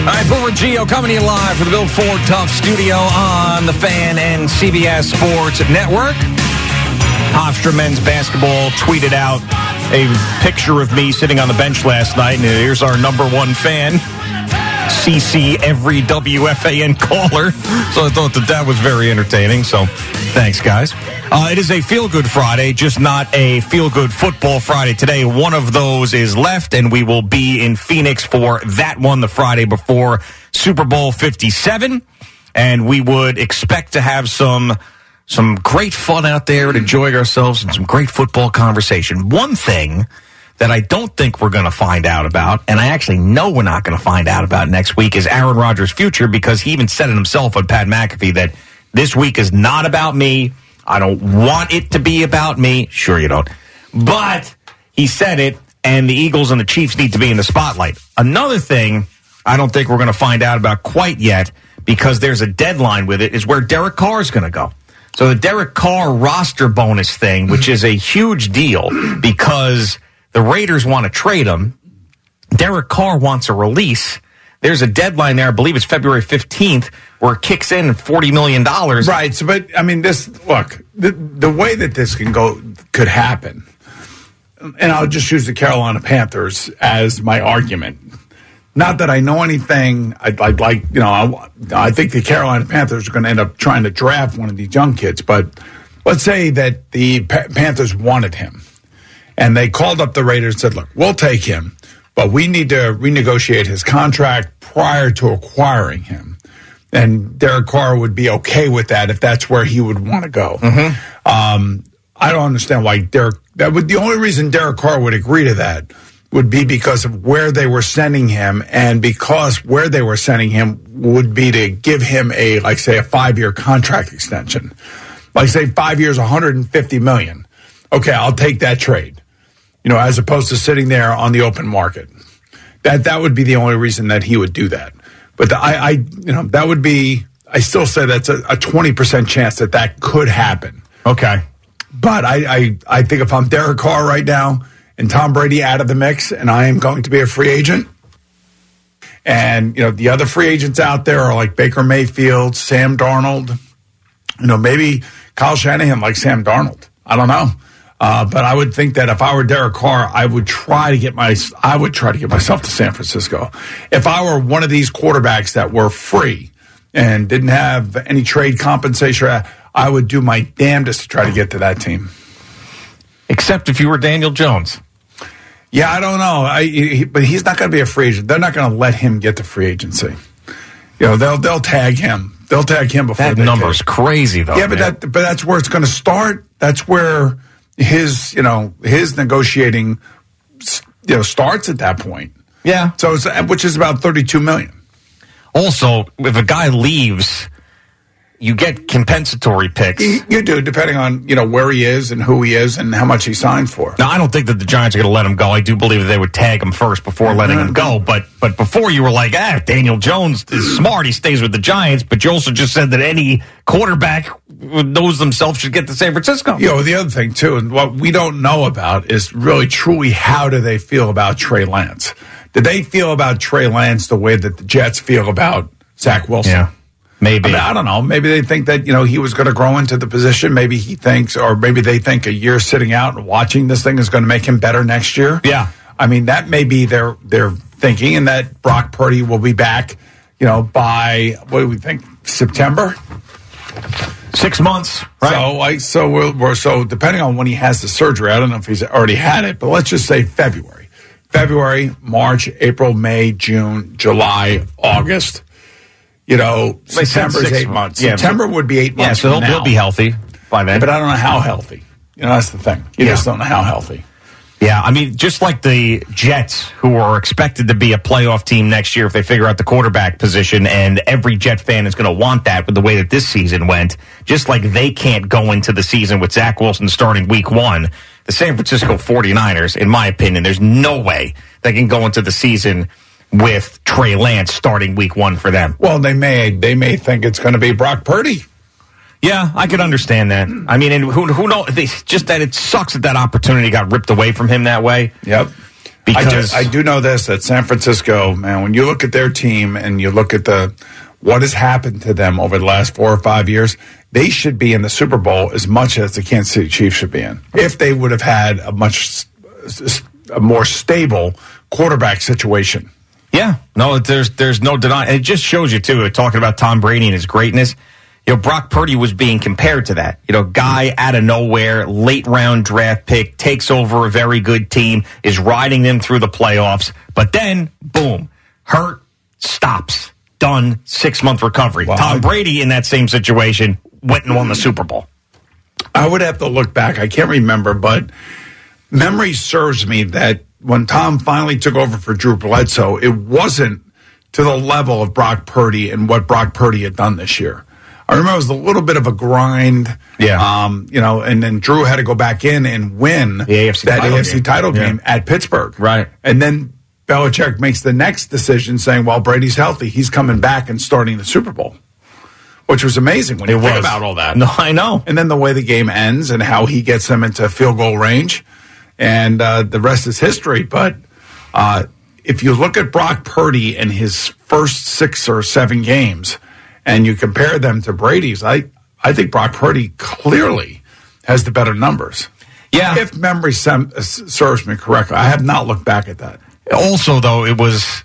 All right, Boomer Gio coming to you live from the Built Ford Tough Studio on the Fan and CBS Sports Network. Hofstra men's basketball tweeted out a picture of me sitting on the bench last night, and here's our number one fan, CC every WFAN caller. So I thought that that was very entertaining. So thanks, guys. Uh, it is a feel good Friday, just not a feel good football Friday today. One of those is left, and we will be in Phoenix for that one the Friday before Super Bowl 57. And we would expect to have some some great fun out there and enjoy ourselves and some great football conversation. One thing that I don't think we're going to find out about, and I actually know we're not going to find out about next week, is Aaron Rodgers' future because he even said it himself on Pat McAfee that this week is not about me. I don't want it to be about me. Sure, you don't. But he said it, and the Eagles and the Chiefs need to be in the spotlight. Another thing I don't think we're going to find out about quite yet because there's a deadline with it is where Derek Carr is going to go. So the Derek Carr roster bonus thing, which is a huge deal because the Raiders want to trade him. Derek Carr wants a release. There's a deadline there. I believe it's February 15th where it kicks in $40 million. Right. So, but I mean, this look, the, the way that this can go could happen, and I'll just use the Carolina Panthers as my argument. Not that I know anything. I'd, I'd like, you know, I, I think the Carolina Panthers are going to end up trying to draft one of these young kids. But let's say that the pa- Panthers wanted him, and they called up the Raiders and said, "Look, we'll take him, but we need to renegotiate his contract prior to acquiring him." and Derek Carr would be okay with that if that's where he would want to go. Um, I don't understand why Derek. That would the only reason Derek Carr would agree to that would be because of where they were sending him, and because where they were sending him would be to give him a like say a five year contract extension, like say five years, 150 million. Okay, I'll take that trade. You know, as opposed to sitting there on the open market. That that would be the only reason that he would do that. But the, I, I, you know, that would be. I still say that's a twenty percent chance that that could happen. Okay. But I, I, I think if I'm Derek Carr right now and Tom Brady out of the mix, and I am going to be a free agent, and you know the other free agents out there are like Baker Mayfield, Sam Darnold, you know maybe Kyle Shanahan like Sam Darnold. I don't know. Uh, but I would think that if I were Derek Carr, I would try to get my I would try to get myself to San Francisco. If I were one of these quarterbacks that were free and didn't have any trade compensation, I would do my damnedest to try to get to that team. Except if you were Daniel Jones. Yeah, I don't know. I, he, but he's not going to be a free agent. They're not going to let him get to free agency. You know, they'll they'll tag him. They'll tag him before That number is crazy, though. Yeah, but man. that but that's where it's going to start. That's where his you know his negotiating you know starts at that point. yeah. So it's which is about thirty two million. Also, if a guy leaves, you get compensatory picks. You, do depending on you know where he is and who he is and how much he signed for. Now, I don't think that the Giants are going to let him go. I do believe that they would tag him first before letting him go. But but before you were like, ah, Daniel Jones is smart. He stays with the Giants. But you also just said that any quarterback who knows themselves should get to San Francisco. You know, the other thing too, and what we don't know about is really truly how do they feel about Trey Lance? Did they feel about Trey Lance the way that the Jets feel about Zach Wilson? Yeah, maybe. I, mean, I don't know. Maybe they think that you know he was going to grow into the position. Maybe he thinks, or maybe they think a year sitting out and watching this thing is going to make him better next year. Yeah. I mean that may be their their thinking, and that Brock Purdy will be back. You know, by what do we think September? Six months, right? So like so we're, we're so depending on when he has the surgery. I don't know if he's already had it, but let's just say February, February, March, April, May, June, July, August. You know, They said September's eight months. months. Yeah, September would be eight yeah, months. so he'll, he'll be healthy by then. but I don't know how healthy. You know, that's the thing. You Yeah. just don't know how healthy. Yeah, I mean, just like the Jets, who are expected to be a playoff team next year if they figure out the quarterback position, and every Jet fan is going to want that with the way that this season went. Just like they can't go into the season with Zach Wilson starting week one, the San Francisco 49ers, in my opinion, there's no way they can go into the season with Trey Lance starting week one for them. Well, they may they may think it's going to be Brock Purdy. Yeah, I could understand that. I mean, and who who knows? Just that it sucks that that opportunity got ripped away from him that way. Yep. Because I do, I do know this that San Francisco, man, when you look at their team and you look at the what has happened to them over the last four or five years, they should be in the Super Bowl as much as the Kansas City Chiefs should be in. If they would have had a much a more stable quarterback situation. Yeah, no, there's there's no denying. It just shows you too. Talking about Tom Brady and his greatness, you know, Brock Purdy was being compared to that. You know, guy out of nowhere, late round draft pick, takes over a very good team, is riding them through the playoffs, but then boom, hurt, stops, done, six month recovery. Wow. Tom Brady in that same situation went and won the Super Bowl. I would have to look back. I can't remember, but memory serves me that when Tom finally took over for Drew Bledsoe, it wasn't to the level of Brock Purdy and what Brock Purdy had done this year. I remember it was a little bit of a grind. Yeah. Um, you know, and then Drew had to go back in and win The AFC that title AFC game. title Yeah. game at Pittsburgh. Right. And then Belichick makes the next decision saying, well, Brady's healthy. He's coming back and starting the Super Bowl, which was amazing when you It think about all that No, I know. and then the way the game ends and how he gets them into field goal range, and uh, the rest is history. But uh, if you look at Brock Purdy and his first six or seven games, and you compare them to Brady's, I I think Brock Purdy clearly has the better numbers. Yeah. If memory sem- uh, serves me correctly, I have not looked back at that. Also, though, it was.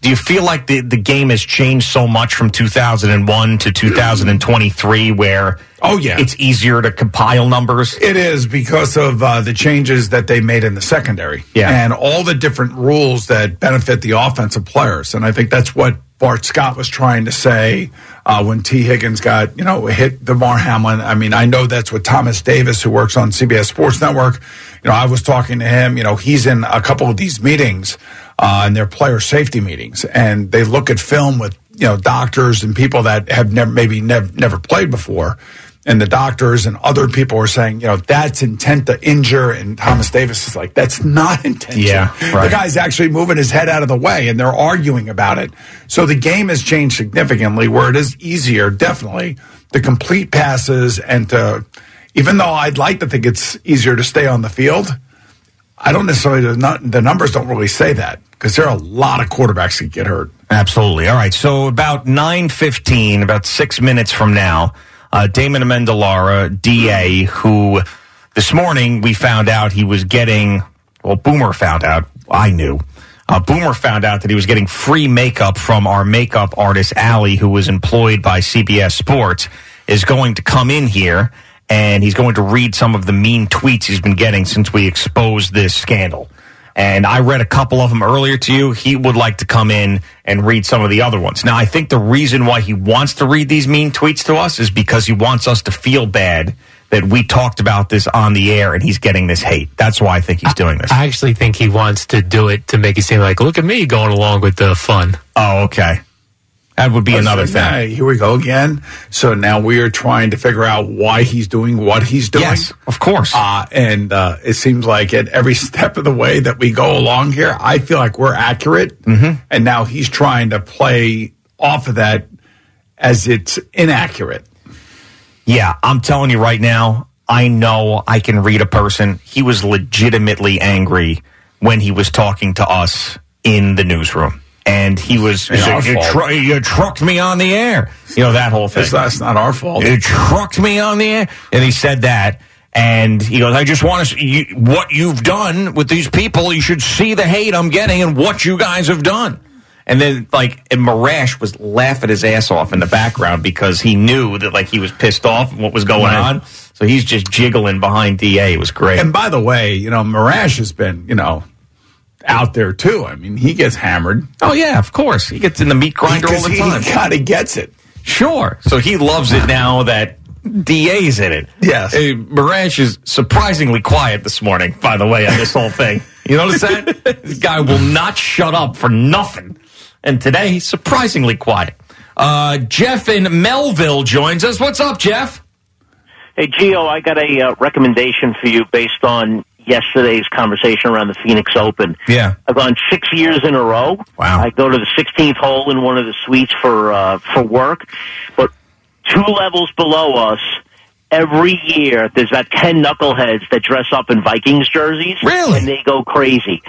Do you feel like the, the game has changed so much from 2001 to 2023 where Oh, yeah. it's easier to compile numbers? It is because of uh, the changes that they made in the secondary. Yeah. And all the different rules that benefit the offensive players. And I think that's what Bart Scott was trying to say uh, when Tee Higgins got, you know, hit Damar Hamlin. I mean, I know that's what Thomas Davis, who works on CBS Sports Network, you know, I was talking to him. You know, he's in a couple of these meetings, uh, and they're player safety meetings, and they look at film with, you know, doctors and people that have never, maybe never, never played before and the doctors and other people are saying, you know, that's intent to injure. And Thomas Davis is like, that's not intention. Yeah, right. The guy's actually moving his head out of the way and they're arguing about it. So the game has changed significantly where it is easier, definitely, to complete passes and to, even though I'd like to think it's easier to stay on the field, I don't necessarily, the the numbers don't really say that because there are a lot of quarterbacks that get hurt. Absolutely. All right. So about 9.15, about six minutes from now, uh, Damon Amendolara, DA, who this morning we found out he was getting, well, Boomer found out. I knew. Uh, Boomer found out that he was getting free makeup from our makeup artist, Allie, who was employed by CBS Sports, is going to come in here and he's going to read some of the mean tweets he's been getting since we exposed this scandal. And I read a couple of them earlier to you. He would like to come in and read some of the other ones. Now, I think the reason why he wants to read these mean tweets to us is because he wants us to feel bad that we talked about this on the air and he's getting this hate. That's why I think he's doing this. I actually think he wants to do it to make it seem like, look at me going along with the fun. Oh, okay. That would be another So thing. now, here we go again. So now we are trying to figure out why he's doing what he's doing. Yes, of course. Uh, and uh, it seems like at every step of the way that we go along here, I feel like we're accurate. Mm-hmm. And now he's trying to play off of that as it's inaccurate. Yeah, I'm telling you right now, I know I can read a person. He was legitimately angry when he was talking to us in the newsroom. And he was, you, fault. you trucked me on the air. You know, that whole thing. That's, that's not our fault. You trucked me on the air. And he said that. And he goes, I just want to see you, what you've done with these people. You should see the hate I'm getting and what you guys have done. And then like and Marash was laughing his ass off in the background because he knew that like he was pissed off and what was going Right. on. So he's just jiggling behind Da. It was great. And by the way, you know, Marash has been, you know, out there too. I mean, he gets hammered. oh yeah, of course. He gets in the meat grinder all Because the he time. kind of gets it. Sure. So he loves it now that DA's in it. Yes. Hey, Marash is surprisingly quiet this morning, by the way, on this whole thing. You notice that? this guy will not shut up for nothing. And today, he's surprisingly quiet. Uh, Jeff in Melville joins us. What's up, Jeff? Hey, Gio, I got a uh, recommendation for you based on yesterday's conversation around the Phoenix Open. Yeah. I've gone six years in a row. Wow. I go to the 16th hole in one of the suites for uh, for work, but two levels below us. Every year, there's about ten knuckleheads that dress up in Vikings jerseys. Really? And they go crazy.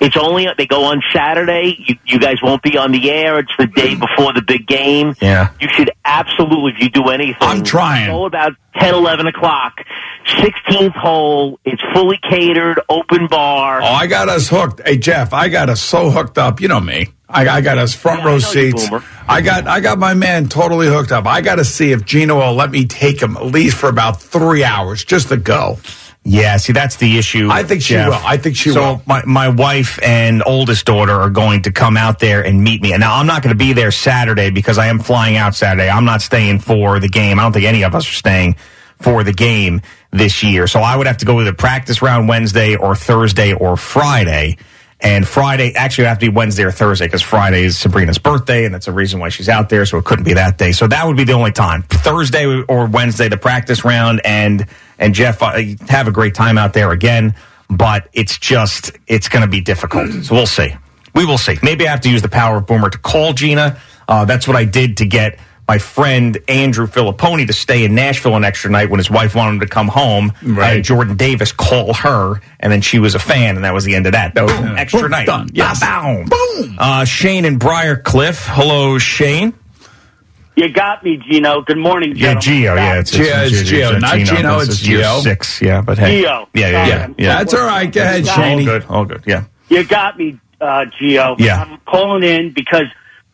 It's only they go on Saturday. You, you guys won't be on the air. It's the day before the big game. Yeah. You should absolutely, if you do anything, I'm trying. Go about 10, 11 o'clock. 16th hole. It's fully catered, open bar. Oh, I got us hooked. Hey, Jeff, I got us so hooked up. You know me. I, I got us front Yeah, row you, seats. I got I got my man totally hooked up. I got to see if Gina will let me take him at least for about three hours just to go. Yeah, see, that's the issue. I think she Jeff. will. I think she so will. So my my wife and oldest daughter are going to come out there and meet me. And now I'm not going to be there Saturday because I am flying out Saturday. I'm not staying for the game. I don't think any of us are staying for the game this year. So I would have to go either practice round Wednesday or Thursday or Friday. And Friday, actually, have to be Wednesday or Thursday because Friday is Sabrina's birthday, and that's a reason why she's out there. So it couldn't be that day. So that would be the only time Thursday or Wednesday, the practice round. And and Jeff, uh, have a great time out there again. But it's just it's going to be difficult. So we'll see. We will see. Maybe I have to use the power of Boomer to call Gina. Uh, that's what I did to get my friend Andrew Filipponi to stay in Nashville an extra night when his wife wanted him to come home. I had Jordan Davis call her, and then she was a fan, and that was the end of that. Boom, Yeah. extra Boom, night. done. Yes. Boom. Boom. Uh, Shane and Briar Cliff. Hello, Shane. You got me, Gino. Good morning, Yeah, gentlemen. Gio. Yeah, it's, Gio, it's Gio, not Gino, This it's is year Gio. Six. Yeah, but hey. Gio. Yeah, yeah, yeah. Um, yeah. That's all right. Go ahead, All all good. All good. Yeah. You got me, uh, Gio. Yeah. I'm calling in because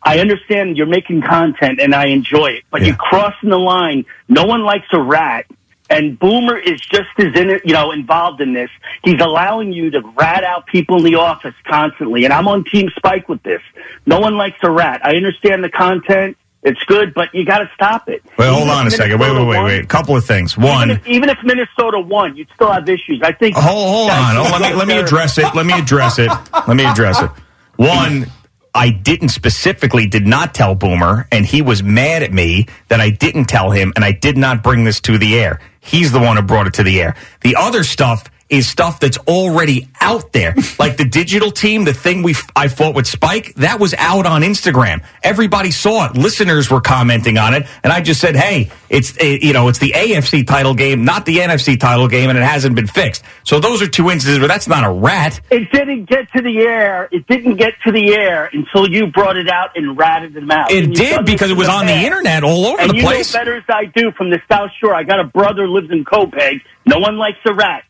I understand you're making content and I enjoy it, but Yeah. you're crossing the line. No one likes a rat. And Boomer is just as in you know, involved in this. He's allowing you to rat out people in the office constantly. And I'm on Team Spike with this. No one likes a rat. I understand the content. It's good, but you got to stop it. Well, hold Even on a if second. Wait, wait, wait, won- wait. A couple of things. One. Even if, even if Minnesota won, you'd still have issues. I think. Hold, hold on. Oh, let me let me address it. Let me address it. Let me address it. One, I didn't specifically did not tell Boomer, and he was mad at me that I didn't tell him, and I did not bring this to the air. He's the one who brought it to the air. The other stuff is stuff that's already out there, like the digital team, the thing we I fought with Spike. That was out on Instagram. Everybody saw it. Listeners were commenting on it, and I just said, "Hey, it's eh, you know, it's the AFC title game, not the NFC title game, and it hasn't been fixed." So those are two instances where that's not a rat. It didn't get to the air. It didn't get to the air until you brought it out and ratted them out. It did because it was in on the internet all over And the you place. know better as I do from the South Shore. I got a brother lives in Copiague. No one likes a rat.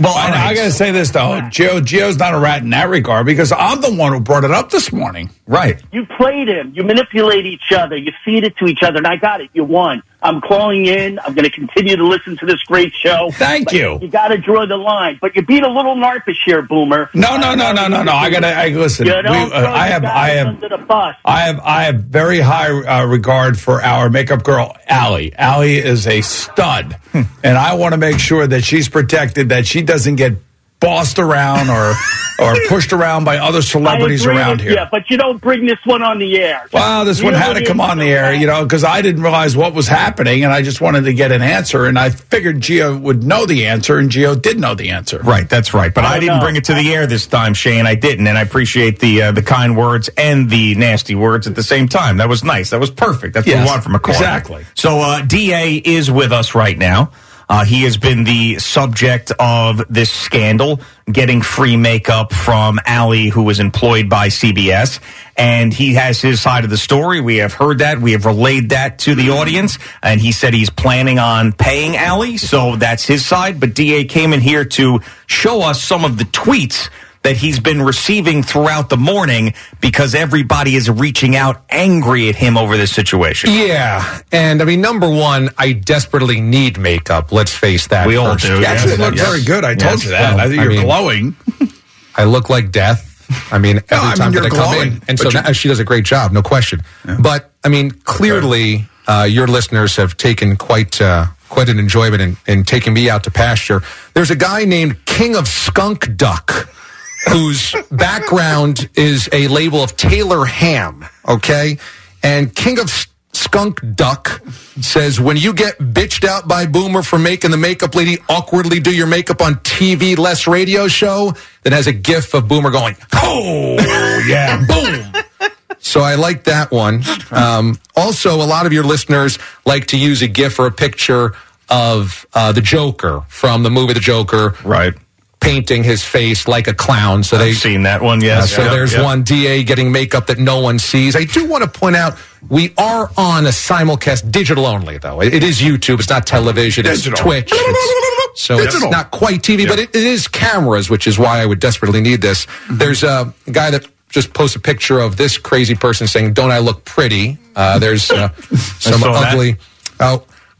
Well, And I got to say this though, Gio, Gio's not a rat in that regard because I'm the one who brought it up this morning. right. You played him. You manipulate each other. You feed it to each other. And I got it. You won. I'm calling in. I'm going to continue to listen to this great show. Thank But you. You got to draw the line. But you're being a little narfish here, Boomer. No, no, no, no, no, no. I got to I, listen. You we, uh, I have, I have, under the bus. I have, I have very high uh, regard for our makeup girl, Allie. Allie is a stud, Hmm. and I want to make sure that she's protected, that she doesn't get bossed around or or pushed around by other celebrities around with here. Yeah, but you don't bring this one on the air. Well, this You one had to come on the air, you know, because I didn't realize what was happening, and I just wanted to get an answer, and I figured Gio would know the answer, and Gio did know the answer. Right, that's right. But I, don't didn't know. bring it to the air this time, Shane. I didn't, and I appreciate the uh, the kind words and the nasty words at the same time. That was nice. That was perfect. That's what Yes, we want from a caller. exactly. So uh, Da is with us right now. Uh, he has been the subject of this scandal, getting free makeup from Ali, who was employed by CBS. And he has his side of the story. We have heard that. We have relayed that to the audience. And he said he's planning on paying Ali. So that's his side. But DA came in here to show us some of the tweets that he's been receiving throughout the morning because everybody is reaching out angry at him over this situation. Yeah, and I mean, number one, I desperately need makeup. Let's face that. We all first. do, You yes. actually look Yes. very good. I told Yes. you that. Well, I think you're mean- glowing. I look like death. I mean, every I mean, time you're that I come glowing, in, and so now she does a great job, no question. But I mean, clearly, uh, your listeners have taken quite uh, quite an enjoyment in, in taking me out to pasture. There's a guy named King of Skunk Duck. Whose background is a label of Taylor Ham, okay? And King of Skunk Duck says, when you get bitched out by Boomer for making the makeup lady awkwardly do your makeup on TV less radio show, that has a gif of Boomer going, oh, yeah, boom. So I like that one. Um, also, a lot of your listeners like to use a gif or a picture of uh, the Joker from the movie The Joker. Right. Painting his face like a clown. So they I've seen that one, uh, yes. so Yeah, there's yeah. one DA getting makeup that no one sees. I do want to point out we are on a simulcast digital only though. It, it is YouTube. It's not television. It's Twitch. It's, so it's not quite TV, but it, it is cameras, which is why I would desperately need this. Mm-hmm. There's a guy that just posted a picture of this crazy person saying, "Don't I look pretty?" Uh, there's uh, some saw that. ugly.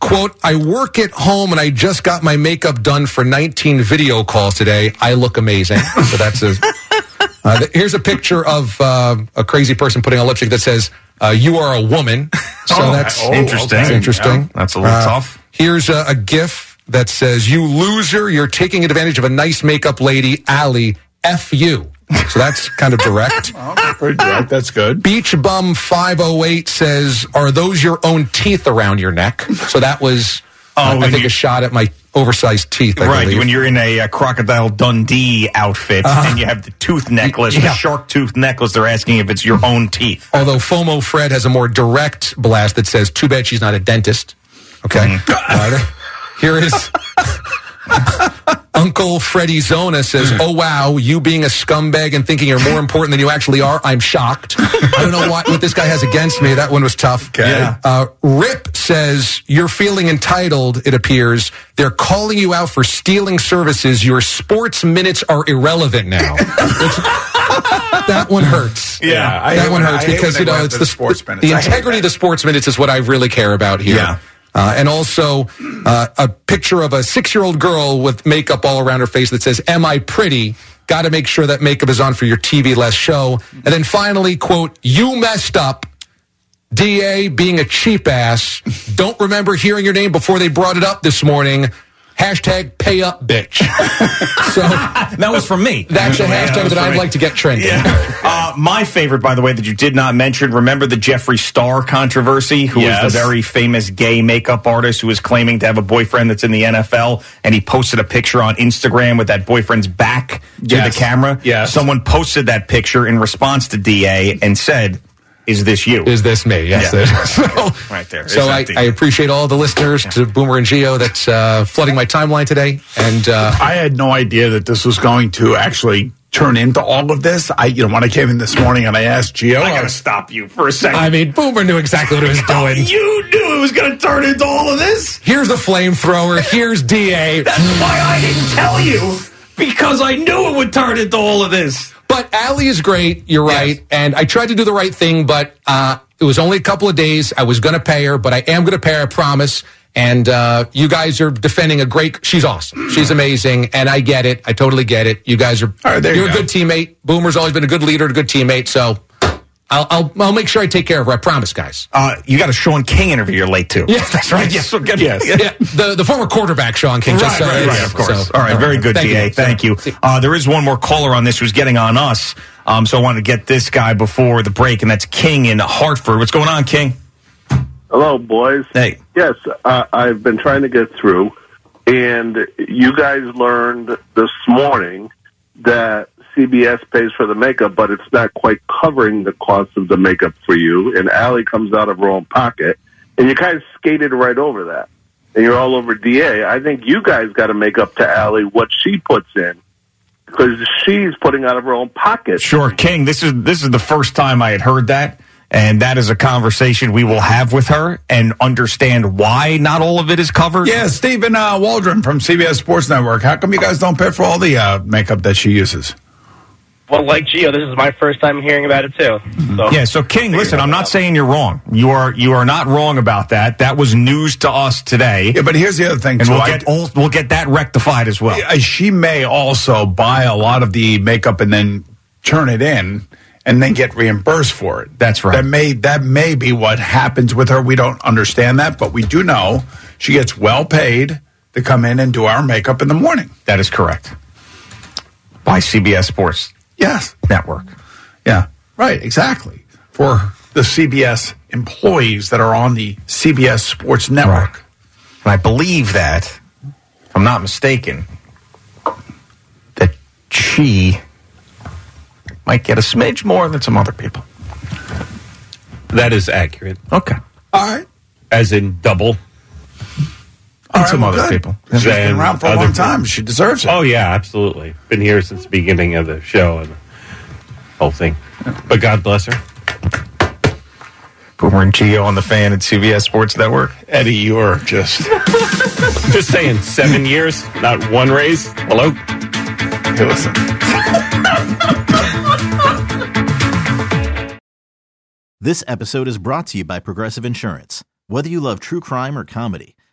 Quote, I work at home and I just got my makeup done for 19 video calls today. I look amazing. So that's a, uh, here's a picture of uh, a crazy person putting on lipstick that says, uh, you are a woman. So Oh, that's oh, Interesting. That's interesting. Yeah, that's a little Uh, tough. Here's a, a GIF that says, you loser, you're taking advantage of a nice makeup lady, Allie, F you. So that's kind of direct. Oh, pretty direct. That's good. Beach Bum 508 says, Are those your own teeth around your neck? So that was, Oh, I, I think, you- a shot at my oversized teeth. I Right, believe. when you're in a, uh crocodile Dundee outfit and you have the tooth necklace, Yeah. the shark tooth necklace, they're asking if it's your own teeth. Although FOMO Fred has a more direct blast that says, Too bad she's not a dentist. Okay. Uh, here is. Uncle Freddie Zona says, "Oh wow, you being a scumbag and thinking you're more important than you actually are. I'm shocked. I don't know what, what this guy has against me. That one was tough." Okay. Yeah. Uh, Rip says, "You're feeling entitled. It appears they're calling you out for stealing services. Your sports minutes are irrelevant now." That one hurts. Yeah, that one hurts because you know it's the the sports minutes. The integrity of the sports minutes is what I really care about here. Yeah. Uh, and also uh, a picture of a six-year-old girl with makeup all around her face that says, "Am I pretty?" Got to make sure that makeup is on for your TV less show. And then finally, quote, "You messed up." Da being a cheap ass. Don't remember hearing your name before they brought it up this morning. Hashtag pay up, bitch. so That was from me. that's a Yeah, hashtag that from I'd me. like to get trending. Uh, my favorite, by the way, that you did not mention. Remember the Jeffree Star controversy, who Yes. was the very famous gay makeup artist who was claiming to have a boyfriend that's in the NFL, and he posted a picture on Instagram with that boyfriend's back to the camera. Yes. Someone posted that picture in response to Da and said, "Is this you?" Is this me? Yes. Yeah. so, Right there. So I. I appreciate all the listeners to Boomer and Gio that's uh, flooding my timeline today. And uh, I had no idea that this was going to actually turn into all of this. I, you know, when I came in this morning and I asked Gio, I I gotta stop you for a second. I mean, Boomer knew exactly what he was doing. you knew it was going to turn into all of this. Here's the flamethrower. Here's Da. That's why I didn't tell you because I knew it would turn into all of this. But Allie is great. You're right. Yes. And I tried to do the right thing, but uh, it was only a couple of days. I was going to pay her, but I am going to pay her. I promise. And uh, you guys are defending a great. She's awesome. She's amazing, and I get it. I totally get it. You guys are. Right, you you're a go. good teammate. Boomer's always been a good leader, a good teammate. So I'll, I'll I'll make sure I take care of her. I promise, guys. Uh, you got a Shaun King interview you're late to. Yeah, that's right. Yes, we'll get Yes. Yeah, the the former quarterback Shaun King. Right, just so- right, right, of course. so- all right, very good, Thank DA. you. Thank you. Uh, there is one more caller on this who's getting on us. Um, so I wanted to get this guy before the break, and that's King in Hartford. What's going on, King? Hello, boys. Hey. Yes, uh, I've been trying to get through, and you guys learned this morning that CBS pays for the makeup, but it's not quite covering the cost of the makeup for you. And Allie comes out of her own pocket, and you kind of skated right over that. And you're all over DA. I think you guys got to make up to Allie what she puts in because she's putting out of her own pocket. Sure, King. This is this is the first time I had heard that, and that is a conversation we will have with her and understand why not all of it is covered. yeah, Stephen uh, Waldron from CBS Sports Network. How come you guys don't pay for all the uh, makeup that she uses? Well, like Gio, this is my first time hearing about it too. So Yeah, so King, listen, I'm not saying you're wrong. You are you are not wrong about that. That was news to us today. Yeah, but here's the other thing, and too. we'll get all, we'll get that rectified as well. She may also buy a lot of the makeup and then turn it in and then get reimbursed for it. That's right. That may that may be what happens with her. We don't understand that, but we do know she gets well paid to come in and do our makeup in the morning. That is correct. By CBS Sports Yes. Network. Yeah. Right, exactly. For the CBS employees that are on the CBS Sports Network. And I believe that, if I'm not mistaken, that she might get a smidge more than some other people. That is accurate. Okay. All right. As in double. All some well, other good. people. She's been around for a other long people. time. She deserves it. Oh yeah, absolutely. Been here since the beginning of the show and the whole thing. But God bless her. Boomer and Gio on the fan at CBS Sports Network. Eddie, you're just Just saying, seven years, not one raise. Hello. Hey, listen. This episode is brought to you by Progressive Insurance. Whether you love true crime or comedy,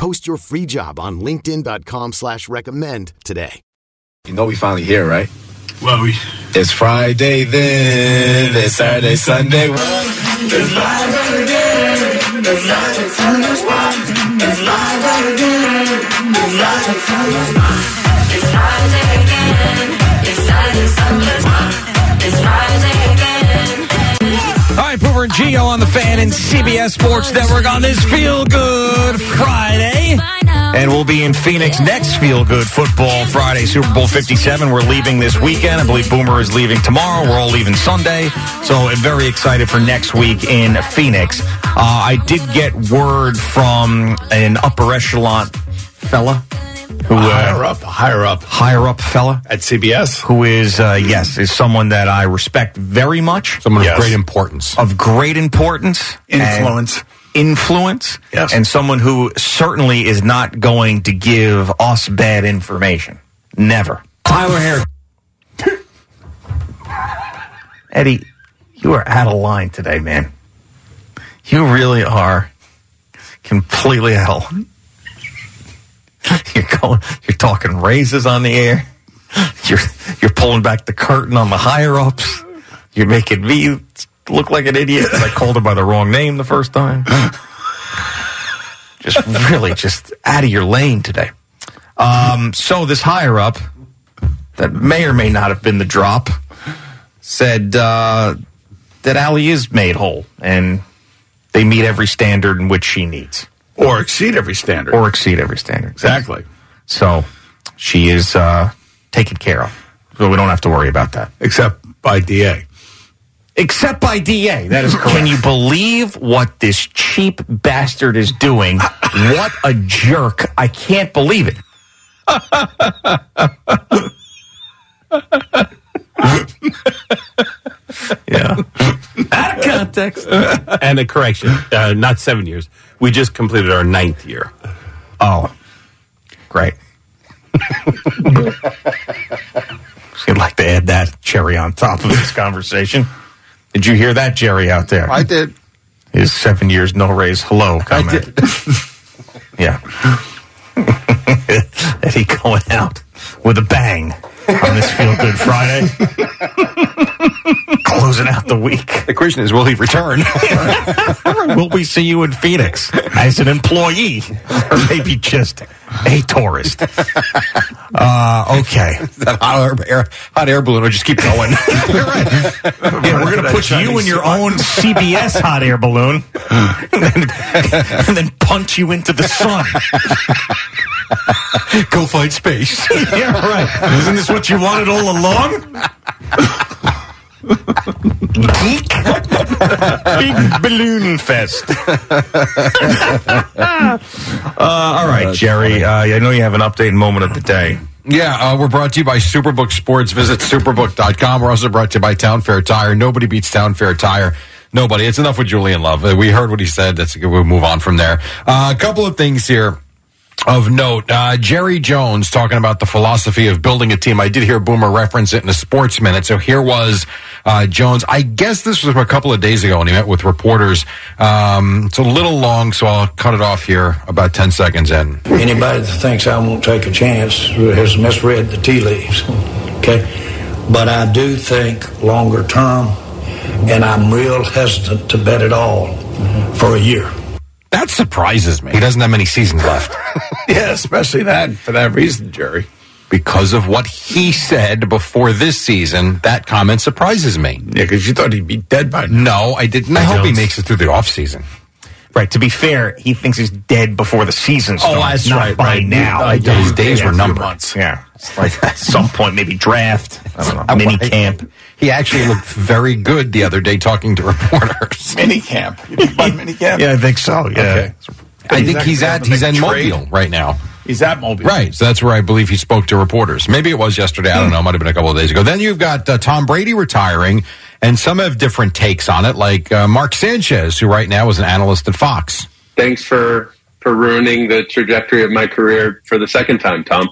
Post your free job on linkedin.com slash recommend today. You know we finally here, right? Well, we... It's Friday then, it's Saturday, Sunday. It's live again. It's live It's live again. It's live It's Friday again. It's Saturday, Sunday. Boomer and Gio on the fan and CBS Sports Network on this Feel Good Friday. And we'll be in Phoenix next Feel Good Football Friday, Super Bowl 57. We're leaving this weekend. I believe Boomer is leaving tomorrow. We're all leaving Sunday. So I'm very excited for next week in Phoenix. Uh, I did get word from an upper echelon fella who uh, higher up, higher up, higher up fella at CBS, who is uh, yes, is someone that I respect very much, Someone Yes. of great importance. of great importance, Influence. influence, Yes. and someone who certainly is not going to give us bad information. Never. Tyler Harris. Eddie, you are out of line today, man. You really are completely out of line. You're going. You're talking raises on the air. You're you're pulling back the curtain on the higher ups. You're making me look like an idiot. 'cause I called her by the wrong name the first time. Just really, just out of your lane today. Um, so this higher up, that may or may not have been the drop, said uh, that Allie is made whole and they meet every standard in which she needs, or exceed every standard. or exceed every standard. exactly. So she is uh, taken care of. So we don't have to worry about that. Except by DA. Except by DA. That is correct. Can you believe what this cheap bastard is doing? what a jerk. I can't believe it. yeah. Out of context. and a correction, uh, not seven years. We just completed our ninth year. Oh, great. I'd like to add that cherry on top of this conversation. Did you hear that, Jerry, out there? I did. His seven years no raise hello comment. yeah. Eddie going out with a bang on this Feel Good Friday. Closing out the week. The question is, will he return? Will we see you in Phoenix as an employee or maybe just a tourist? Uh, okay. that hot air, hot air balloon will just keep going. Yeah, we're going to put you in your own CBS hot air balloon and then, and then punch you into the sun. Go find space. yeah, right. Isn't this what you wanted all along? Geek. Big balloon fest. uh, all right, Jerry. Uh, I know you have an update moment of the day. Yeah, uh, we're brought to you by Superbook Sports. Visit superbook.com. We're also brought to you by Town Fair Tire. Nobody beats Town Fair Tire. Nobody. It's enough with Julian Love. We heard what he said. That's good. We'll move on from there. Uh, a couple of things here of note. Uh, Jerry Jones talking about the philosophy of building a team. I did hear Boomer reference it in a sports minute. So here was uh, Jones. I guess this was a couple of days ago when he met with reporters. Um, it's a little long, so I'll cut it off here about 10 seconds in. Anybody that thinks I won't take a chance has misread the tea leaves. Okay? But I do think longer term, and I'm real hesitant to bet it all for a year. That surprises me. He doesn't have many seasons left. yeah, especially that for that reason, Jerry. Because of what he said before this season, that comment surprises me. Yeah, because you thought he'd be dead by now. No, I didn't. I, I hope he don't. makes it through the offseason. Right. To be fair, he thinks he's dead before the season starts. Oh, that's not right, by right. now. I Yeah, his days Yeah, were numbered. months. Yeah. Like at some point, maybe draft. I don't know. Mini camp. He actually looked very good the other day talking to reporters. Mini camp. You think about mini camp? Yeah, I think so. Yeah. Okay. I think he's at he's at Make a trade? Mobile right now. He's at Mobile. Right, so that's where I believe he spoke to reporters. Maybe it was yesterday. I don't know. It Might have been a couple of days ago. Then you've got uh, Tom Brady retiring, and some have different takes on it. Like uh, Mark Sanchez, who right now is an analyst at Fox. thanks for for ruining the trajectory of my career for the second time, Tom.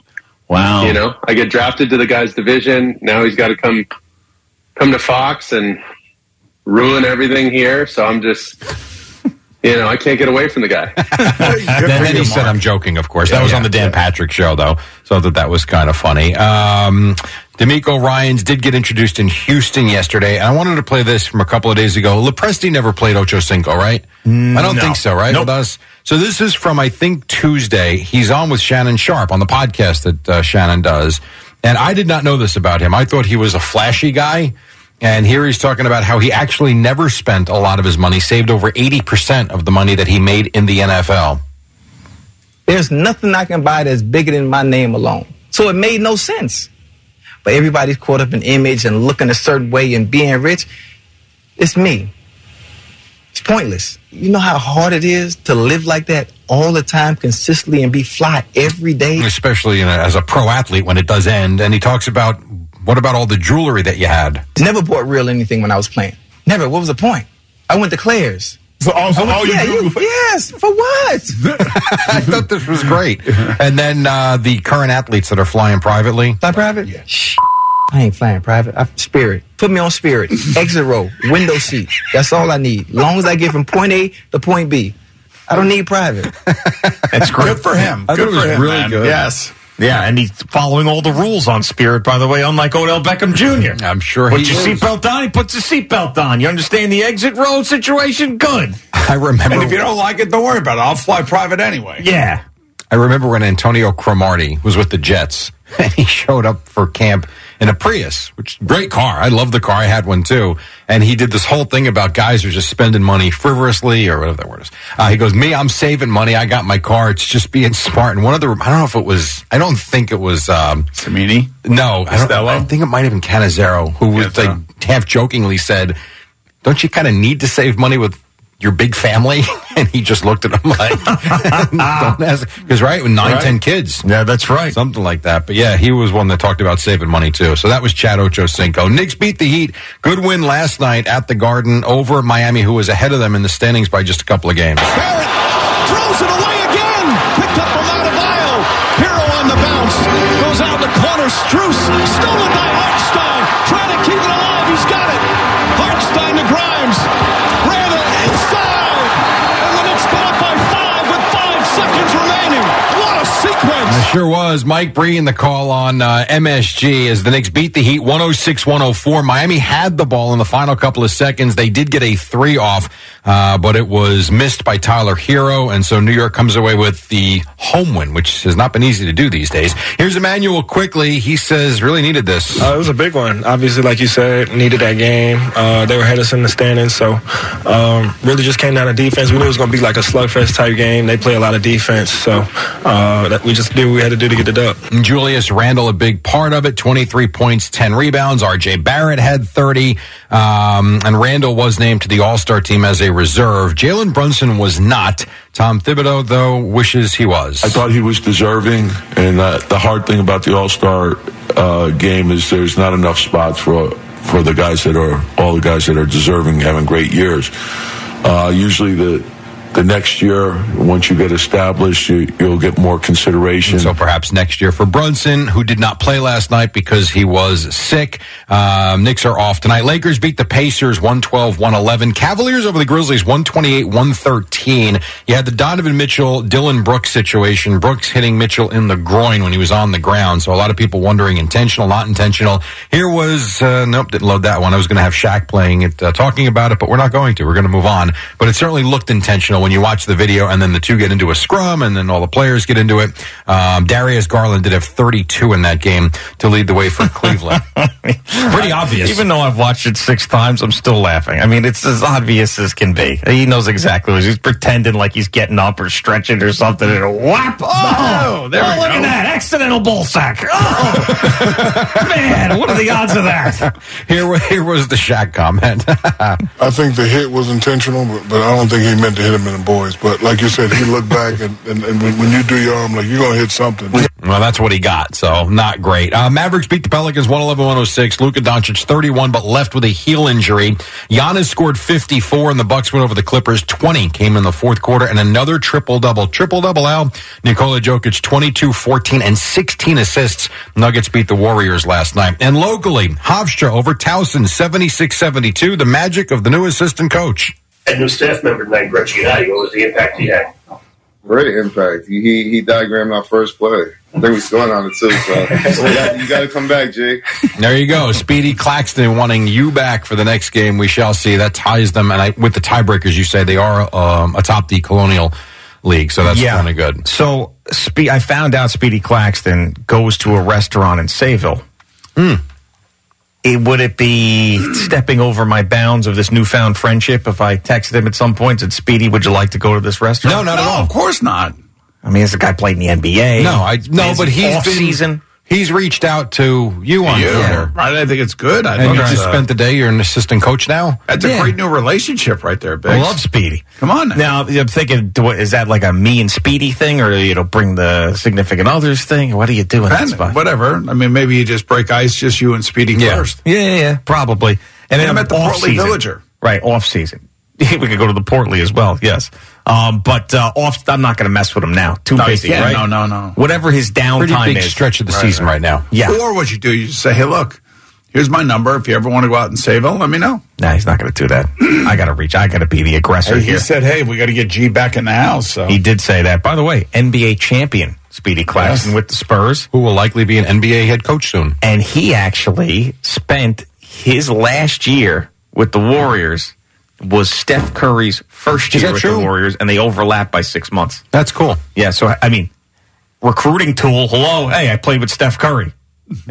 Wow. You know, I get drafted to the guy's division. Now he's got to come come to Fox and ruin everything here. So I'm just, you know, I can't get away from the guy. And then he said, "I'm joking." Of course, that was on the Dan Patrick show, though, so I thought that was kind of funny. Um, DeMeco Ryans did get introduced in Houston yesterday, and I wanted to play this from a couple of days ago. Lepresti never played Ocho Cinco, right? I don't no. think so, right? Nope. With us. So this is from I think Tuesday. He's on with Shannon Sharpe on the podcast that uh, Shannon does, and I did not know this about him. I thought he was a flashy guy. And here he's talking about how he actually never spent a lot of his money, saved over 80% of the money that he made in the NFL. There's nothing I can buy that's bigger than my name alone. So it made no sense. But everybody's caught up in image and looking a certain way and being rich. It's me. It's pointless. You know how hard it is to live like that all the time, consistently, and be fly every day? especially you know, as a pro athlete when it does end. And he talks about what about all the jewelry that you had? Never bought real anything when I was playing. Never. What was the point? I went to Claire's. So also, I went- all you yeah, do you- yes. For what? I thought this was great. And then uh, the current athletes that are flying privately. Fly private? Shh. I ain't flying private. I, spirit. Put me on spirit. Exit row. Window seat. That's all I need. Long as I get from point A to point B. I don't need private. That's great. Good for him. I thought good it was for him, really man. good. Yes. Yeah, and he's following all the rules on Spirit, by the way, unlike Odell Beckham Jr. I'm sure Put your is. seatbelt on, he puts his seatbelt on. You understand the exit road situation? Good. I remember. And if you don't like it, don't worry about it. I'll fly private anyway. Yeah. I remember when Antonio Cromartie was with the Jets and he showed up for camp in a Prius, which great car. I love the car. I had one too. And he did this whole thing about guys who are just spending money frivolously or whatever that word is. Uh, he goes, me, I'm saving money. I got my car. It's just being smart. And one of the, I don't know if it was, I don't think it was, um, Samini? no, I, don't, I think it might have been Canizero who was Canizero. like half jokingly said, don't you kind of need to save money with your big family? And he just looked at him like, don't ask. Because, right, with nine, Right. ten kids. Yeah, that's right. Something like that. But yeah, he was one that talked about saving money too. So that was Chad Ochocinco. Knicks beat the Heat. Good win last night at the Garden over Miami, who was ahead of them in the standings by just a couple of games. Throws it away again. Picked up Sure was. Mike Breen, the call on uh, MSG as the Knicks beat the Heat 106 104. Miami had the ball in the final couple of seconds. They did get a three off, uh, but it was missed by Tyler Herro. And so New York comes away with the home win, which has not been easy to do these days. Here's Immanuel Quickley. He says, really needed this. Uh, it was a big one. Obviously, like you said, needed that game. Uh, they were ahead of us in the standings, so um, really just came down to defense. We knew it was going to be like a slugfest type game. They play a lot of defense, so uh, that we just did what we had to do to get the dub. Julius Randle, a big part of it, 23 points, 10 rebounds. RJ Barrett had 30. Um, and Randle was named to the All Star team as a reserve. Jalen Brunson was not. Tom Thibodeau, though, wishes he was. I thought he was deserving, and uh, the hard thing about the All Star uh, game is there's not enough spots for for the guys that are all the guys that are deserving, having great years. Uh, usually, the the next year, once you get established, you, you'll get more consideration. So perhaps next year for Brunson, who did not play last night because he was sick. Um, Knicks are off tonight. Lakers beat the Pacers 112-111. Cavaliers over the Grizzlies 128-113. You had the Donovan Mitchell, Dillon Brooks situation. Brooks hitting Mitchell in the groin when he was on the ground. So a lot of people wondering intentional, not intentional. Here was, uh, nope, didn't load that one. I was going to have Shaq playing it, uh, talking about it, but we're not going to. We're going to move on. But it certainly looked intentional when you watch the video and then the two get into a scrum and then all the players get into it. Um, Darius Garland did have 32 in that game to lead the way for Cleveland. Pretty obvious. Even though I've watched it six times, I'm still laughing. I mean, it's as obvious as can be. He knows exactly what he's pretending like he's getting up or stretching or something and whap. Oh, there oh, we look go. at that. Accidental ball sack. Oh, man, what are the odds of that? Here, here was the Shaq comment. I think the hit was intentional, but, but I don't think he meant to hit him in the boys. But like you said, he looked back, and, and, and when, when you do your arm, like you're going to hit something. Well, that's what he got, so not great. Uh, Mavericks beat the Pelicans 111-106. Luka Doncic 31, but left with a heel injury. Giannis scored 54, and the Bucks went over the Clippers. 20 came in the fourth quarter, and another triple-double. Triple-double out. Nikola Jokic 22, 14, and 16 assists. Nuggets beat the Warriors last night. And locally, Hofstra over Towson 76-72. The magic of the new assistant coach. A new staff member named Gregg Giannotti. What was the impact he had? Great impact. He he, he diagrammed our first play. I think we scored on it too. So, so you, got, you got to come back, Jake. There you go. Speedy Claxton wanting you back for the next game. We shall see. That ties them. And I, with the tiebreakers, you say they are um, atop the Colonial League. So that's Yeah. kind of good. So Spe- I found out Speedy Claxton goes to a restaurant in Sayville. Hmm. It, would it be stepping over my bounds of this newfound friendship if I texted him at some point and said, Speedy, would you like to go to this restaurant? No, not at all. Of course not. I mean, this guy played in the NBA. No, I no, but it he's off been season. He's reached out to you on You. Twitter. Right, I think it's good. I And you just uh, spent the day. You're an assistant coach now. That's a great new relationship right there, Biggs. I love Speedy. Come on now. Now I'm thinking, is that like a me and Speedy thing, or you know, bring the significant others thing? What do you do in that spot? whatever. I mean, maybe you just break ice, just you and Speedy Yeah. first. Yeah, yeah, yeah, probably. And then I'm at the Portly. Villager. Right, off season. we could go to the Portly as well. Yes, um, but uh, off. I'm not going to mess with him now. Too No, busy. can't. Right? No, no, no. Whatever his downtime Pretty big is. stretch of the season right now. Yeah. Or what you do, you just say, hey, look, here's my number. If you ever want to go out and save Sayville, let me know. Nah, he's not going to do that. I got to reach. I got to be the aggressor Hey, here. he said, hey, we got to get G back in the house. So He did say that. By the way, NBA champion Speedy Claxton Yes. with the Spurs. Who will likely be an NBA head coach soon. and he actually spent his last year with the Warriors was Steph Curry's first year with true? the Warriors, and they overlap by six months. That's cool. Yeah, so I mean, recruiting tool. Hello, hey, I played with Steph Curry.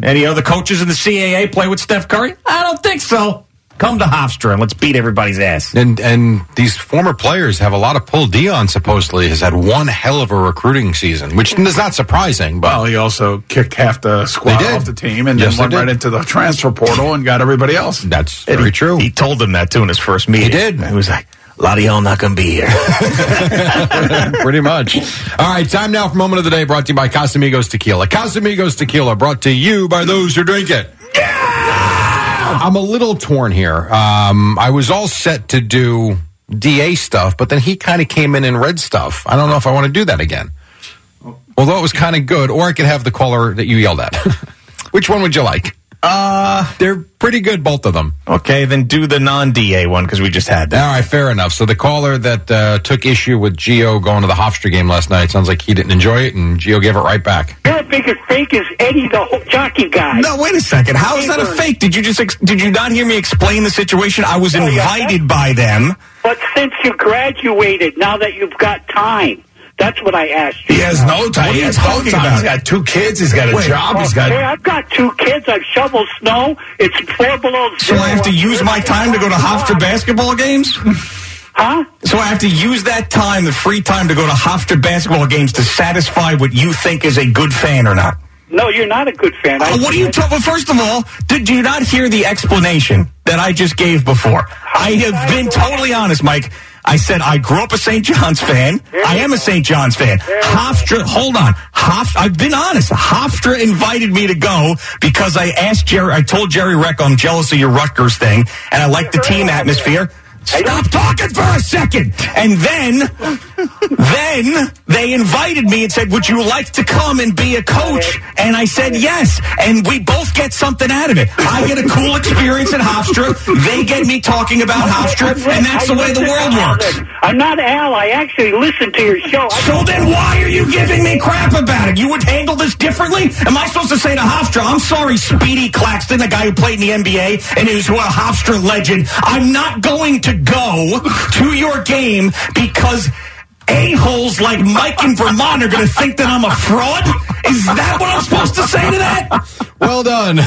Any other coaches in the CAA play with Steph Curry? I don't think so. Come to Hofstra and let's beat everybody's ass. And and these former players have a lot of pull. Dion supposedly has had one hell of a recruiting season, which is not surprising. But well, he also kicked half the squad They off the team and Yes, then went did. right into the transfer portal and got everybody else. that's And very he, true. He told them that too in his first meeting. He did. He was like, a lot of y'all not going to be here. Pretty much. All right, time now for moment of the day brought to you by Casamigos Tequila. Casamigos Tequila brought to you by those who drink it. I'm a little torn here. Um, I was all set to do DA stuff, but then he kind of came in and read stuff. I don't know if I want to do that again. Although it was kind of good, or I could have the caller that you yelled at. Which one would you like? Uh, They're pretty good, both of them. okay, then do the non-DA one because we just had that. All right, fair enough. So the caller that uh, took issue with Gio going to the Hofstra game last night sounds like he didn't enjoy it, and Gio gave it right back. You're as big a fake as Eddie the jockey guy. No, wait a second. How is that a fake? Did you just ex- did you not hear me explain the situation? I was invited by them. But since you graduated, now that you've got time, that's what I asked you. He has no time. What are He has no time. He's got two kids. He's got a Wait, job. He's oh, got. Hey, I've got two kids. I've shoveled snow. It's four below zero. So. I have to use my time to go to Hofstra basketball games? Huh? So I have to use that time, the free time, to go to Hofstra basketball games to satisfy what you think is a good fan or not? No, you're not a good fan. Oh, I- Oh, what are you talking? First of all, did you not hear the explanation that I just gave before? I have been totally honest, Mike. I said I grew up a St. John's fan. I am a St. John's fan. Hofstra, hold on. Hof, I've been honest. Hofstra invited me to go because I asked Jerry, I told Jerry Recco I'm jealous of your Rutgers thing and I like the team atmosphere. Stop talking for a second. And then, then they invited me and said, would you like to come and be a coach? And I said, yes. And we both get something out of it. I get a cool experience at Hofstra. They get me talking about Hofstra. And that's the way the world works. I'm not Al. I actually listen to your show. So then why are you giving me crap about it? You would handle this differently? Am I supposed to say to Hofstra, I'm sorry, Speedy Claxton, the guy who played in the NBA and is a Hofstra legend, I'm not going to go to your game because a-holes like Mike in Vermont are going to think that I'm a fraud? Is that what I'm supposed to say to that? Well done.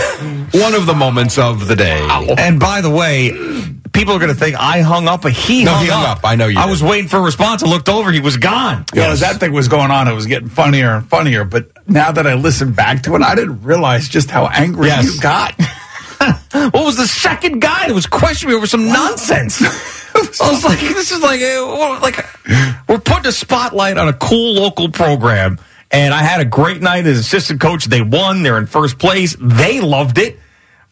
One of the moments of the day. And by the way, people are going to think I hung up, but he No, hung, he hung up. I know you I did. was waiting for a response. I looked over. He was gone. You know, that thing was going on, it was getting funnier and funnier. But now that I listened back to it, I didn't realize just how angry Yes. you got. What was the second guy that was questioning me over some nonsense? I was like, this is like, uh, like we're putting a spotlight on a cool local program, and I had a great night as assistant coach. They won. They're in first place. They loved it.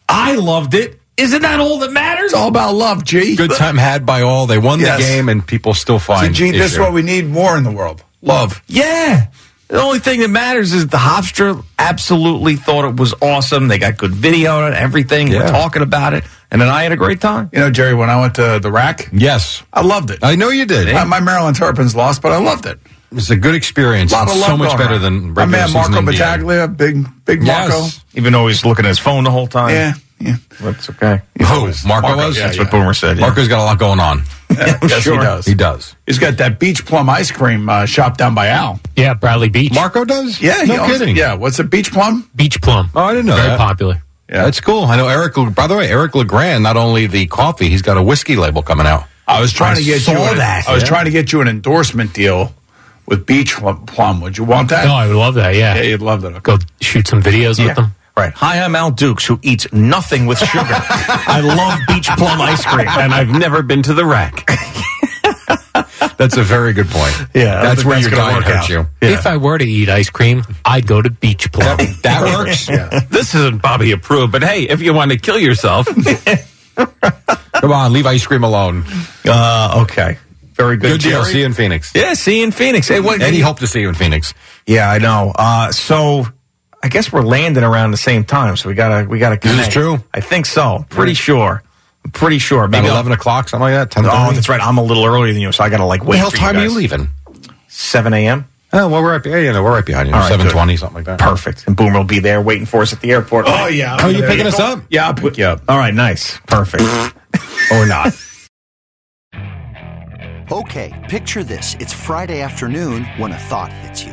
I loved it. Isn't that all that matters? It's all about love, G. Good time had by all. They won Yes. the game, and people still See, find G, this is what we need more in the world. Love. Yeah. The only thing that matters is the Hofstra absolutely thought it was awesome. They got good video and everything. We're talking about it. And then I had a great time. You know, Jerry, when I went to the RAC, Yes, I loved it. I know you did. Uh, my Maryland Terrapins lost, but I loved it. It's a good experience. A lot of love so much better on. than my regular man Marco Battaglia, big big Marco. Yes. Even though he's looking at his phone the whole time. Yeah, yeah. That's okay. Who? Marco, Marco, was? yeah, That's yeah. what Boomer said. Yeah. Marco's got a lot going on. yes, Sure. he does. He does. He's got that beach plum ice cream uh, shop down by Al. Yeah, Bradley Beach. Marco does? Yeah, no he owns kidding. Yeah, what's it? Beach plum? Beach Plum. Oh, I didn't know Very that. popular. Yeah. That's cool. I know Eric. By the way, Eric Legrand. Not only the coffee, he's got a whiskey label coming out. I was trying I to get saw you. An, that, I was yeah. trying to get you an endorsement deal with Beach Plum. Would you want that? No, I would love that. Yeah. yeah, you'd love that. Go shoot some videos Yeah. with them. Right. Hi, I'm Al Dukes, who eats nothing with sugar. I love beach plum ice cream. and I've never been to the RAC. That's a very good point. Yeah, I that's where that's your gonna diet hurts out. you. If I were to eat ice cream, I'd go to Beach Plum. That works. this isn't Bobby approved, but hey, if you want to kill yourself, Come on, leave ice cream alone. Uh, okay. Very good. Good deal. See you in Phoenix. Yeah, see you in Phoenix. Hey, what? Eddie, hope to see you in Phoenix. Yeah, I know. Uh, so I guess we're landing around the same time, so we gotta we gotta This is true. I think so. Pretty sure. I'm pretty sure. About Maybe I'll- eleven o'clock, something like that. Ten Oh, that's right. I'm a little earlier than you, so I gotta like What wait. the hell for time are you leaving? Seven a.m. Oh, well, we're right. Yeah, yeah, no, we're right behind you. All right, Seven twenty, something like that. Perfect. And Boomer will be there waiting for us at the airport. Oh yeah. Oh, you There picking go. us up? Yeah, I'll pick you up. All right. Nice. Perfect. or not. Okay, picture this. It's Friday afternoon when a thought hits you.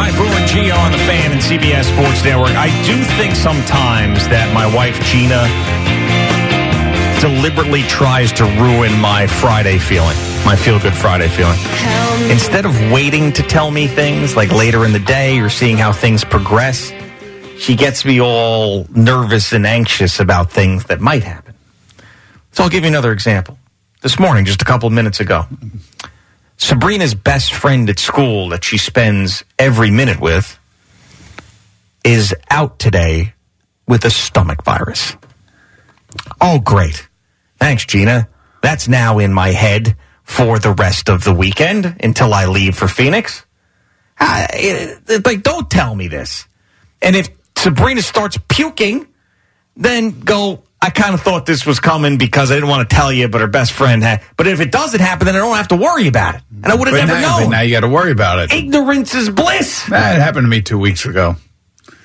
Hi, Brew and Gio on the fan and CBS Sports Network. I do think sometimes that my wife Gina deliberately tries to ruin my Friday feeling, my feel good Friday feeling. Instead of waiting to tell me things like later in the day or seeing how things progress, she gets me all nervous and anxious about things that might happen. So I'll give you another example. This morning, just a couple of minutes ago, Sabrina's best friend at school that she spends every minute with is out today with a stomach virus. Oh, great. Thanks, Gina. That's now in my head for the rest of the weekend until I leave for Phoenix. Ah, it- it- like, don't tell me this. And if Sabrina starts puking, then go, I kind of thought this was coming because I didn't want to tell you, but her best friend had. But if it doesn't happen, then I don't have to worry about it. And I would have never now, known. now you got to worry about it. Ignorance is bliss. That happened to me two weeks ago.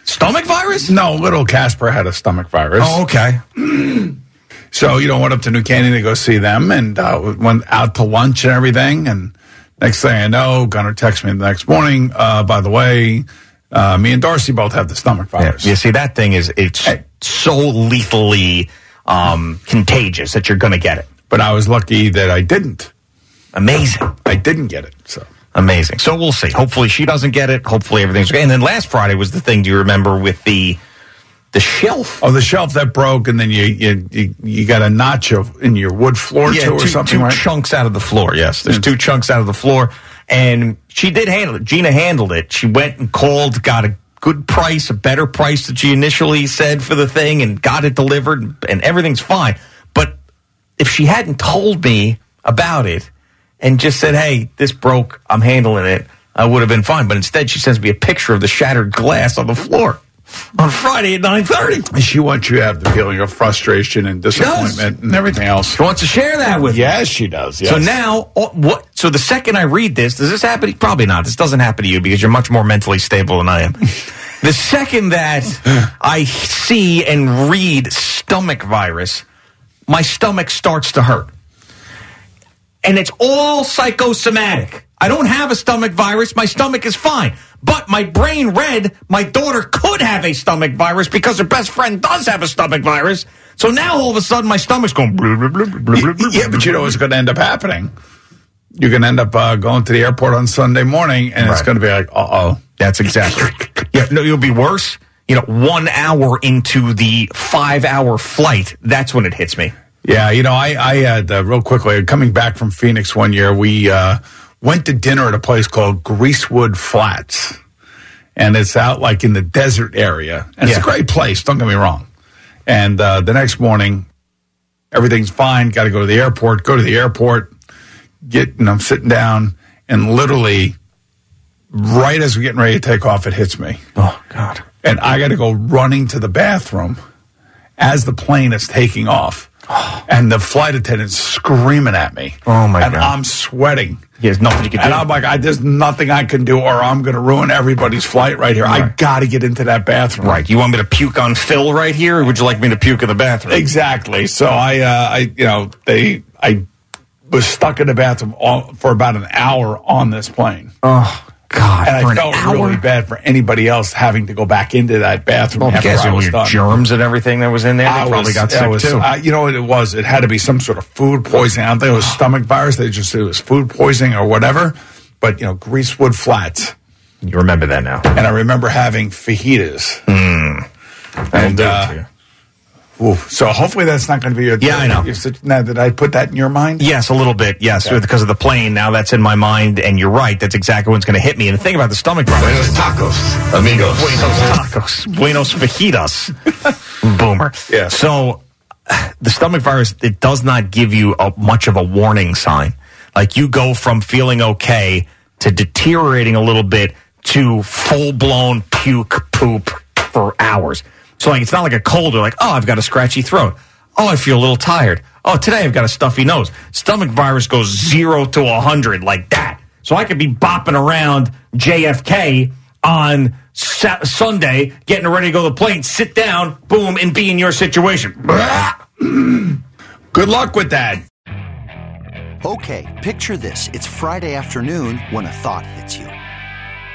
Stomach virus? No, little Casper had a stomach virus. Oh, okay. So, you know, went up to New Canaan to go see them and uh, went out to lunch and everything. And next thing I know, Gunnar texts me the next morning. Uh, by the way, uh, me and Darcy both have the stomach virus. You see, that thing is it's so lethally um, contagious that you're going to get it. But I was lucky that I didn't. Amazing. I didn't get it. So Amazing. So we'll see. Hopefully she doesn't get it. Hopefully everything's okay. And then last Friday was the thing. Do you remember with the the shelf? Oh, the shelf that broke, and then you you you, you got a notch of in your wood floor yeah, too, or something, two right? chunks out of the floor. Yes, there's two chunks out of the floor, and she did handle it. Gina handled it. She went and called, got a good price, a better price that she initially said for the thing, and got it delivered, and everything's fine. But if she hadn't told me about it and just said, "Hey, this broke, I'm handling it," I would have been fine. But instead, she sends me a picture of the shattered glass on the floor on Friday at nine thirty. She wants you to have the feeling of frustration and disappointment and everything else. She wants to share that with you. Yes, she does. Yes. So now, oh, what? So the second I read this, does this happen? Probably not. This doesn't happen to you because you're much more mentally stable than I am. the second that I see and read stomach virus, my stomach starts to hurt, and it's all psychosomatic. I don't have a stomach virus. My stomach is fine. But my brain read my daughter could have a stomach virus because her best friend does have a stomach virus. So now all of a sudden my stomach's going. Yeah, but you know what's going to end up happening? You're going to end up uh, going to the airport on Sunday morning, and it's going to be like, uh oh. That's exactly. yeah, no, you'll be worse. You know, one hour into the five hour flight, that's when it hits me. Yeah, you know, I, I had uh, real quickly coming back from Phoenix one year. We uh, went to dinner at a place called Greasewood Flats, and it's out like in the desert area. And it's a great place. Don't get me wrong. And uh, the next morning, everything's fine. Got to go to the airport. Go to the airport. Get and I'm sitting down, and literally, right as we're getting ready to take off, it hits me. Oh God! And I got to go running to the bathroom as the plane is taking off. And the flight attendant's screaming at me. Oh, my and God. I'm sweating. There's nothing you can And. I'm like, I, there's nothing I can do, or I'm going to ruin everybody's flight right here. I got to get into that bathroom. Right. You want me to puke on Phil right here, or would you like me to puke in the bathroom? Exactly. So I, uh, I, you know, they, I was stuck in the bathroom all, for about an hour on this plane. Oh God! and I felt hour? really bad for anybody else having to go back into that bathroom Well, after because of your done. germs and everything that was in there, I probably was- got sick was- too. uh, you know what it was? It had to be some sort of food poisoning. I don't think it was stomach virus. They just said it was food poisoning or whatever. But you know, Greasewood Flats, you remember that now? and I remember having fajitas. And do it uh, to ooh, so hopefully that's not going to be your. Yeah, I know. Is it- now, did I put that in your mind? Yes, a little bit. Yes, Okay. because of the plane. Now that's in my mind, and you're right. That's exactly what's going to hit me. And the thing about the stomach virus. Buenos tacos, amigos. Buenos tacos. Buenos fajitas. Boomer. Yeah. So the stomach virus, it does not give you a, much of a warning sign. Like you go from feeling okay to deteriorating a little bit to full blown puke poop for hours. So like it's not like a cold or like, oh, I've got a scratchy throat. Oh, I feel a little tired. Oh, today I've got a stuffy nose. Stomach virus goes zero to a hundred like that. So I could be bopping around JFK on Sa- Sunday, getting ready to go to the plane, sit down, boom, and be in your situation. Good luck with that. Okay, picture this. It's Friday afternoon when a thought hits you.